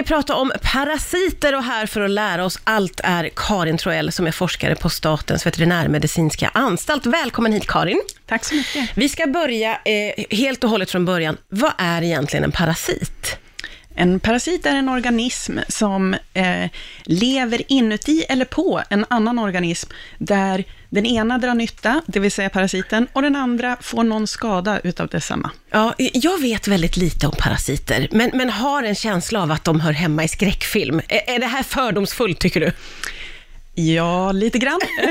vi prata om parasiter och här för att lära oss allt är Karin Troell som är forskare på Statens veterinärmedicinska anstalt. Välkommen hit Karin. Tack så mycket. Vi ska börja eh, helt och hållet från början. Vad är egentligen en parasit? En parasit är en organism som eh, lever inuti eller på en annan organism, där den ena drar nytta, det vill säga parasiten, och den andra får någon skada utav detsamma. Ja, jag vet väldigt lite om parasiter, men, men har en känsla av att de hör hemma i skräckfilm. Är, är det här fördomsfullt, tycker du? Ja, lite grann.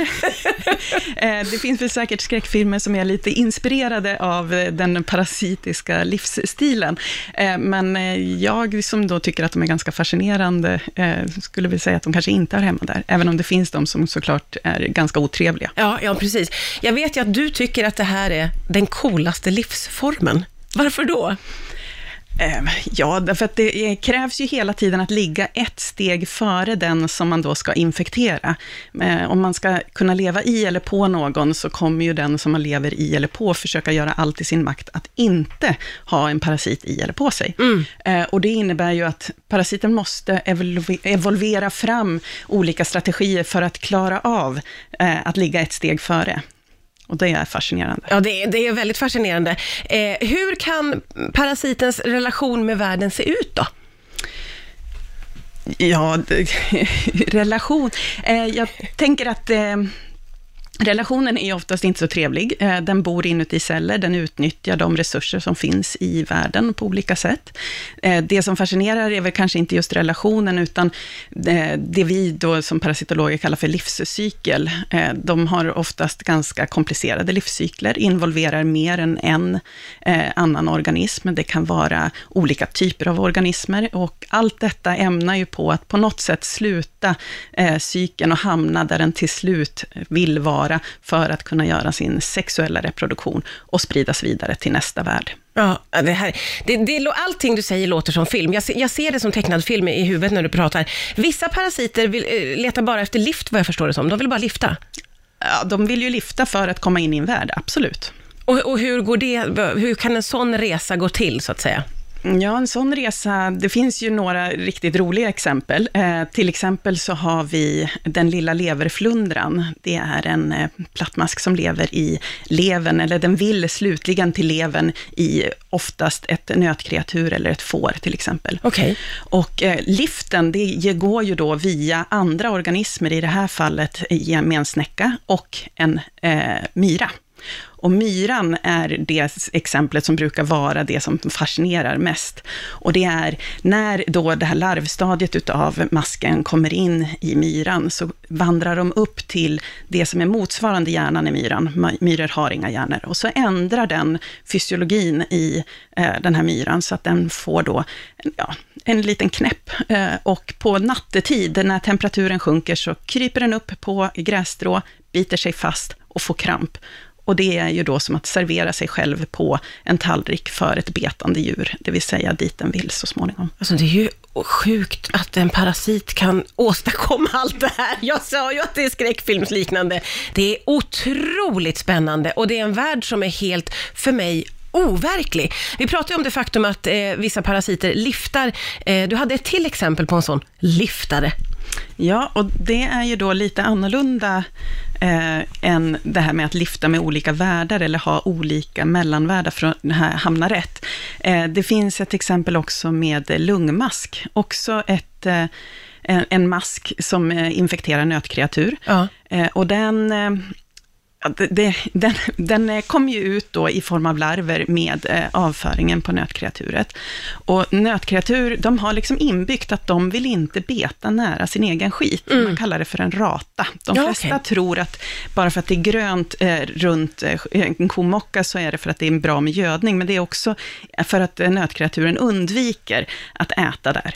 Eh, det finns väl säkert skräckfilmer som är lite inspirerade av eh, den parasitiska livsstilen. Eh, men jag som då tycker att de är ganska fascinerande, skulle vilja säga att de kanske inte hör hemma där, även om det finns de som såklart är ganska otrevliga. Ja, ja, precis. Jag vet ju att du tycker att det här är den coolaste livsformen. Varför då? Ehm, ja, därför att det krävs ju hela tiden att ligga ett steg före den som man då ska infektera. Ehm, om man ska kunna leva i eller på någon, så kommer ju den som man lever i eller på försöka göra allt i sin makt att inte ha en parasit i eller på sig. Mm. Ehm, och det innebär ju att parasiten måste evolvera fram olika strategier för att klara av eh, att ligga ett steg före. Och det är fascinerande. Ja, det är, det är väldigt fascinerande. Eh, hur kan parasitens relation med världen se ut då? Ja, relation. Eh, jag tänker att eh, Relationen är oftast inte så trevlig. Eh, den bor inuti celler, den utnyttjar de resurser som finns i världen på olika sätt. Eh, det som fascinerar är väl kanske inte just relationen, utan eh, det vi då som parasitologer kallar för livscykel. De har oftast ganska komplicerade livscykler, involverar mer än en annan organism. Det kan vara olika typer av organismer och allt detta ämnar ju på att på något sätt sluta cykeln och hamna där den till slut vill vara vara för att kunna göra sin sexuella reproduktion och spridas vidare till nästa värld. Ja, det här, det, det, allting du säger låter som film. Jag, jag ser det som tecknad film i huvudet när du pratar. Vissa parasiter vill, eh, letar bara efter lift, vad jag förstår det som. De vill bara lifta. Ja, de vill ju lifta för att komma in i en värld, absolut. Och, och hur, går det, hur kan en sån resa gå till, så att säga? Ja, en sån resa, det finns ju några riktigt roliga exempel. Eh, till exempel så har vi den lilla leverflundran. Det är en eh, plattmask som lever i levern, eller den vill slutligen till levern i oftast ett nötkreatur eller ett får till exempel. Okay. Och eh, liften, det går ju då via andra organismer, i det här fallet med en snäcka och en eh, myra. Och myran är det exemplet som brukar vara det som fascinerar mest. Och det är när då det här larvstadiet utav masken kommer in i myran, så vandrar de upp till det som är motsvarande hjärnan i myran. Myror har inga hjärnor. Och så ändrar den fysiologin i eh, den här myran, så att den får då ja, en liten knäpp. Eh, och på nattetid, när temperaturen sjunker, så kryper den upp på grässtrå, biter sig fast och får kramp. Och det är ju då som att servera sig själv på en tallrik för ett betande djur, det vill säga dit den vill så småningom. Alltså det är ju sjukt att en parasit kan åstadkomma allt det här. Jag sa ju att det är skräckfilmsliknande. Det är otroligt spännande och det är en värld som är helt, för mig, overklig. Vi pratade om det faktum att eh, vissa parasiter liftar. Eh, du hade ett till exempel på en sån liftare. Ja, och det är ju då lite annorlunda eh, än det här med att lifta med olika världar eller ha olika mellanvärldar för att hamna rätt. Eh, det finns ett exempel också med lungmask, också ett eh, en, mask som eh, infekterar nötkreatur. Ja. Eh, och den eh, det, den, den kom ju ut då i form av larver med eh, avföringen på nötkreaturet. Och nötkreatur, de har liksom inbyggt att de vill inte beta nära sin egen skit. Mm. Man kallar det för en rata. De ja, flesta okay. tror att bara för att det är grönt eh, runt eh, en komocka så är det för att det är bra med gödning, men det är också för att eh, nötkreaturen undviker att äta där.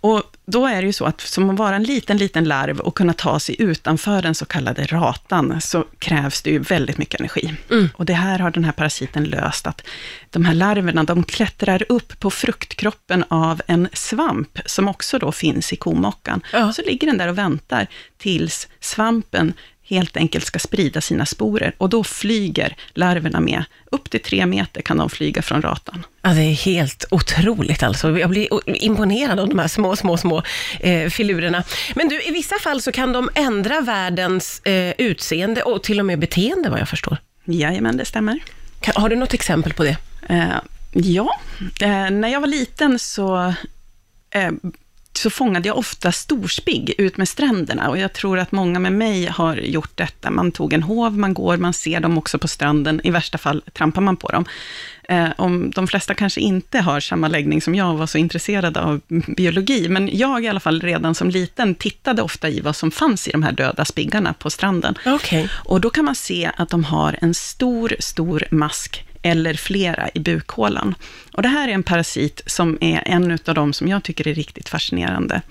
Och då är det ju så att som att vara en liten, liten larv och kunna ta sig utanför den så kallade ratan, så krävs det ju väldigt mycket energi. Mm. Och det här har den här parasiten löst, att de här larverna, de klättrar upp på fruktkroppen av en svamp, som också då finns i komockan. Ja. Så ligger den där och väntar tills svampen helt enkelt ska sprida sina sporer. Och då flyger larverna med. Upp till tre meter kan de flyga från ratan. Ja, det är helt otroligt alltså. Jag blir imponerad av de här små, små, små eh, filurerna. Men du, i vissa fall så kan de ändra världens eh, utseende och till och med beteende, vad jag förstår. Jajamän, det stämmer. Kan, har du något exempel på det? Eh, ja, eh, när jag var liten så eh, så fångade jag ofta storspigg ut med stränderna och jag tror att många med mig har gjort detta. Man tog en hov, man går, man ser dem också på stranden, i värsta fall trampar man på dem. Eh, om de flesta kanske inte har samma läggning som jag och var så intresserad av biologi, men jag i alla fall redan som liten tittade ofta i vad som fanns i de här döda spiggarna på stranden. Okay. Och då kan man se att de har en stor, stor mask eller flera i bukhålan. Och det här är en parasit som är en av de som jag tycker är riktigt fascinerande.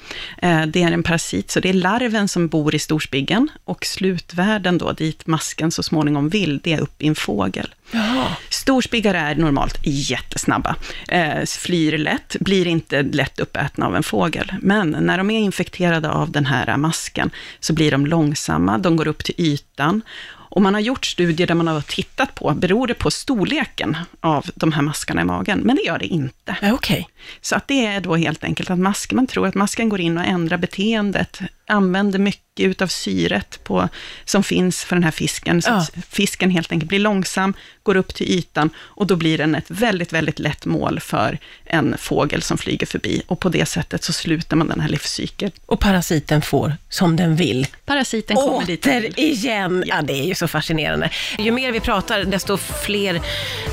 Eh, det är en parasit, så det är larven som bor i storspiggen och slutvärden då, dit masken så småningom vill, det är upp i en fågel. Jaha. Storspiggar är normalt jättesnabba, eh, flyr lätt, blir inte lätt uppätna av en fågel. Men när de är infekterade av den här masken så blir de långsamma, de går upp till ytan och man har gjort studier där man har tittat på, beror det på storleken av de här maskarna i magen? Men det gör det inte. Okay. Så att det är då helt enkelt att masken, man tror att masken går in och ändrar beteendet, använder mycket utav syret på, som finns för den här fisken, så ja. att fisken helt enkelt blir långsam, går upp till ytan och då blir den ett väldigt, väldigt lätt mål för en fågel som flyger förbi och på det sättet så slutar man den här livscykeln. Och parasiten får som den vill. Parasiten kommer Åter dit Åter igen! Ja, det är ju så fascinerande. Ju mer vi pratar, desto fler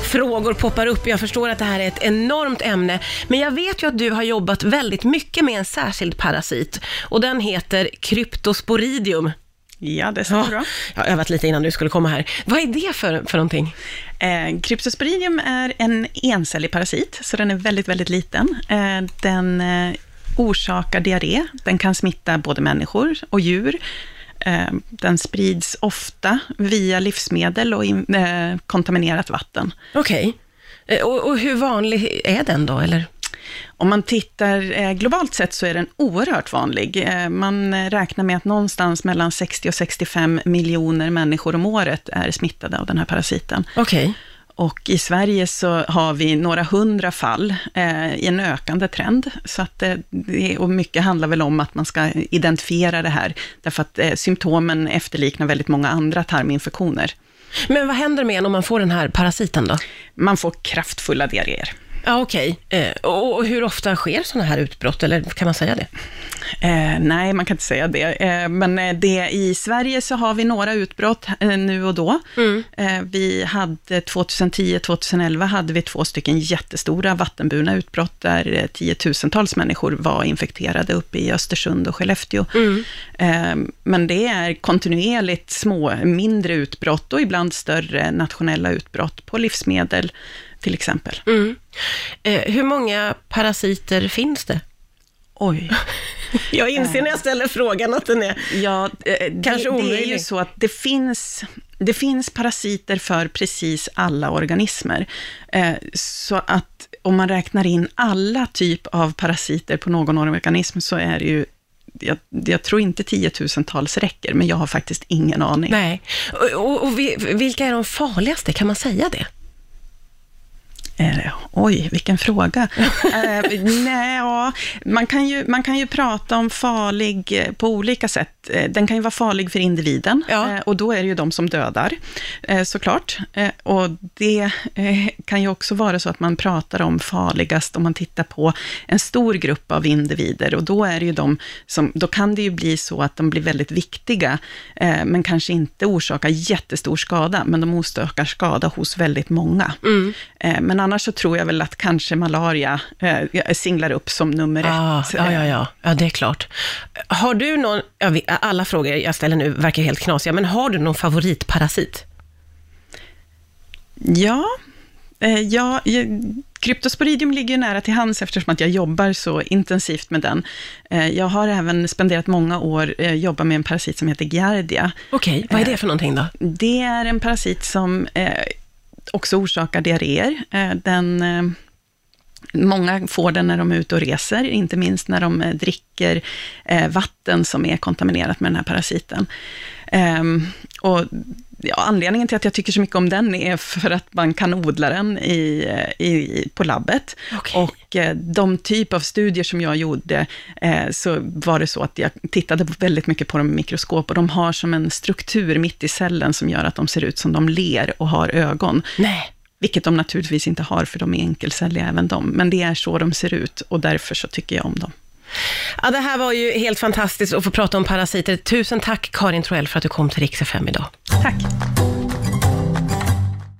frågor poppar upp. Jag förstår att det här är ett enormt ämne, men jag vet ju att du har jobbat väldigt mycket med en särskild parasit och den heter kryptosporidium. Ja, det stämmer bra. Jag har övat lite innan du skulle komma här. Vad är det för, för någonting? Eh, Cryptosporidium är en encellig parasit, så den är väldigt, väldigt liten. Eh, den eh, orsakar diarré. Den kan smitta både människor och djur. Eh, den sprids ofta via livsmedel och in, eh, kontaminerat vatten. Okej. Okay. Eh, och, och hur vanlig är den då, eller? Om man tittar eh, globalt sett så är den oerhört vanlig. Eh, man räknar med att någonstans mellan 60 och 65 miljoner människor om året är smittade av den här parasiten. Okej. Okay. Och i Sverige så har vi några hundra fall eh, i en ökande trend. Så att, eh, det, och mycket handlar väl om att man ska identifiera det här, därför att eh, symptomen efterliknar väldigt många andra tarminfektioner. Men vad händer med en om man får den här parasiten då? Man får kraftfulla diarréer. Ja, okej. Okay. Eh, och, och, hur ofta sker sådana här utbrott, eller kan man säga det? Eh, nej, man kan inte säga det. Eh, men eh, det, i Sverige så har vi några utbrott eh, nu och då. Mm. Eh, vi hade 2010-2011 hade vi två stycken jättestora vattenburna utbrott, där tiotusentals människor var infekterade uppe i Östersund och Skellefteå. Mm. men det är kontinuerligt små, mindre utbrott och ibland större nationella utbrott på livsmedel, till exempel. Mm. Eh, hur många parasiter finns det? Oj. Jag inser när jag ställer frågan att den är ja, eh, kanske det, det är ju så att det finns, det finns parasiter för precis alla organismer. Eh, så att om man räknar in alla typ av parasiter på någon organism, så är det ju jag, jag, tror inte tiotusentals räcker, men jag har faktiskt ingen aning. Nej. Och, och, och vilka är de farligaste, kan man säga det? Eh, oj, vilken fråga. eh, nej, ja, man, kan ju, man kan ju prata om farlig eh, på olika sätt. Eh, den kan ju vara farlig för individen ja. eh, och då är det ju de som dödar, eh, såklart. och det kan ju också vara så att man pratar om farligast om man tittar på en stor grupp av individer och då är det ju de som, då kan det ju bli så att de blir väldigt viktiga, men kanske inte orsakar jättestor skada, men de orsakar skada hos väldigt många. Mm. men annars så tror jag väl att kanske malaria eh, singlar upp som nummer ah, ett. Ja, ja, ja, ja, det är klart. Har du någon, alla frågor jag ställer nu verkar helt knasiga, men har du någon favoritparasit? Ja, eh, ja, Kryptosporidium ligger nära till hands eftersom att jag jobbar så intensivt med den. Eh, jag har även spenderat många år eh, jobba med en parasit som heter Giardia. Okej, vad är det för någonting då? Det är en parasit som också orsakar diarréer. Eh, den, eh, Många får den när de är ute och reser, inte minst när de eh, dricker vatten som är kontaminerat med den här parasiten. Ehm, och ja, anledningen till att jag tycker så mycket om den är för att man kan odla den i, i, på labbet. Okay. Och eh, de typ av studier som jag gjorde, eh, så var det så att jag tittade väldigt mycket på dem i mikroskop, och de har som en struktur mitt i cellen som gör att de ser ut som de ler och har ögon. Nej. Vilket de naturligtvis inte har, för de är enkelcelliga även de. Men det är så de ser ut och därför så tycker jag om dem. Ja, det här var ju helt fantastiskt att få prata om parasiter. Tusen tack Karin Troell för att du kom till Rix FM idag. Tack.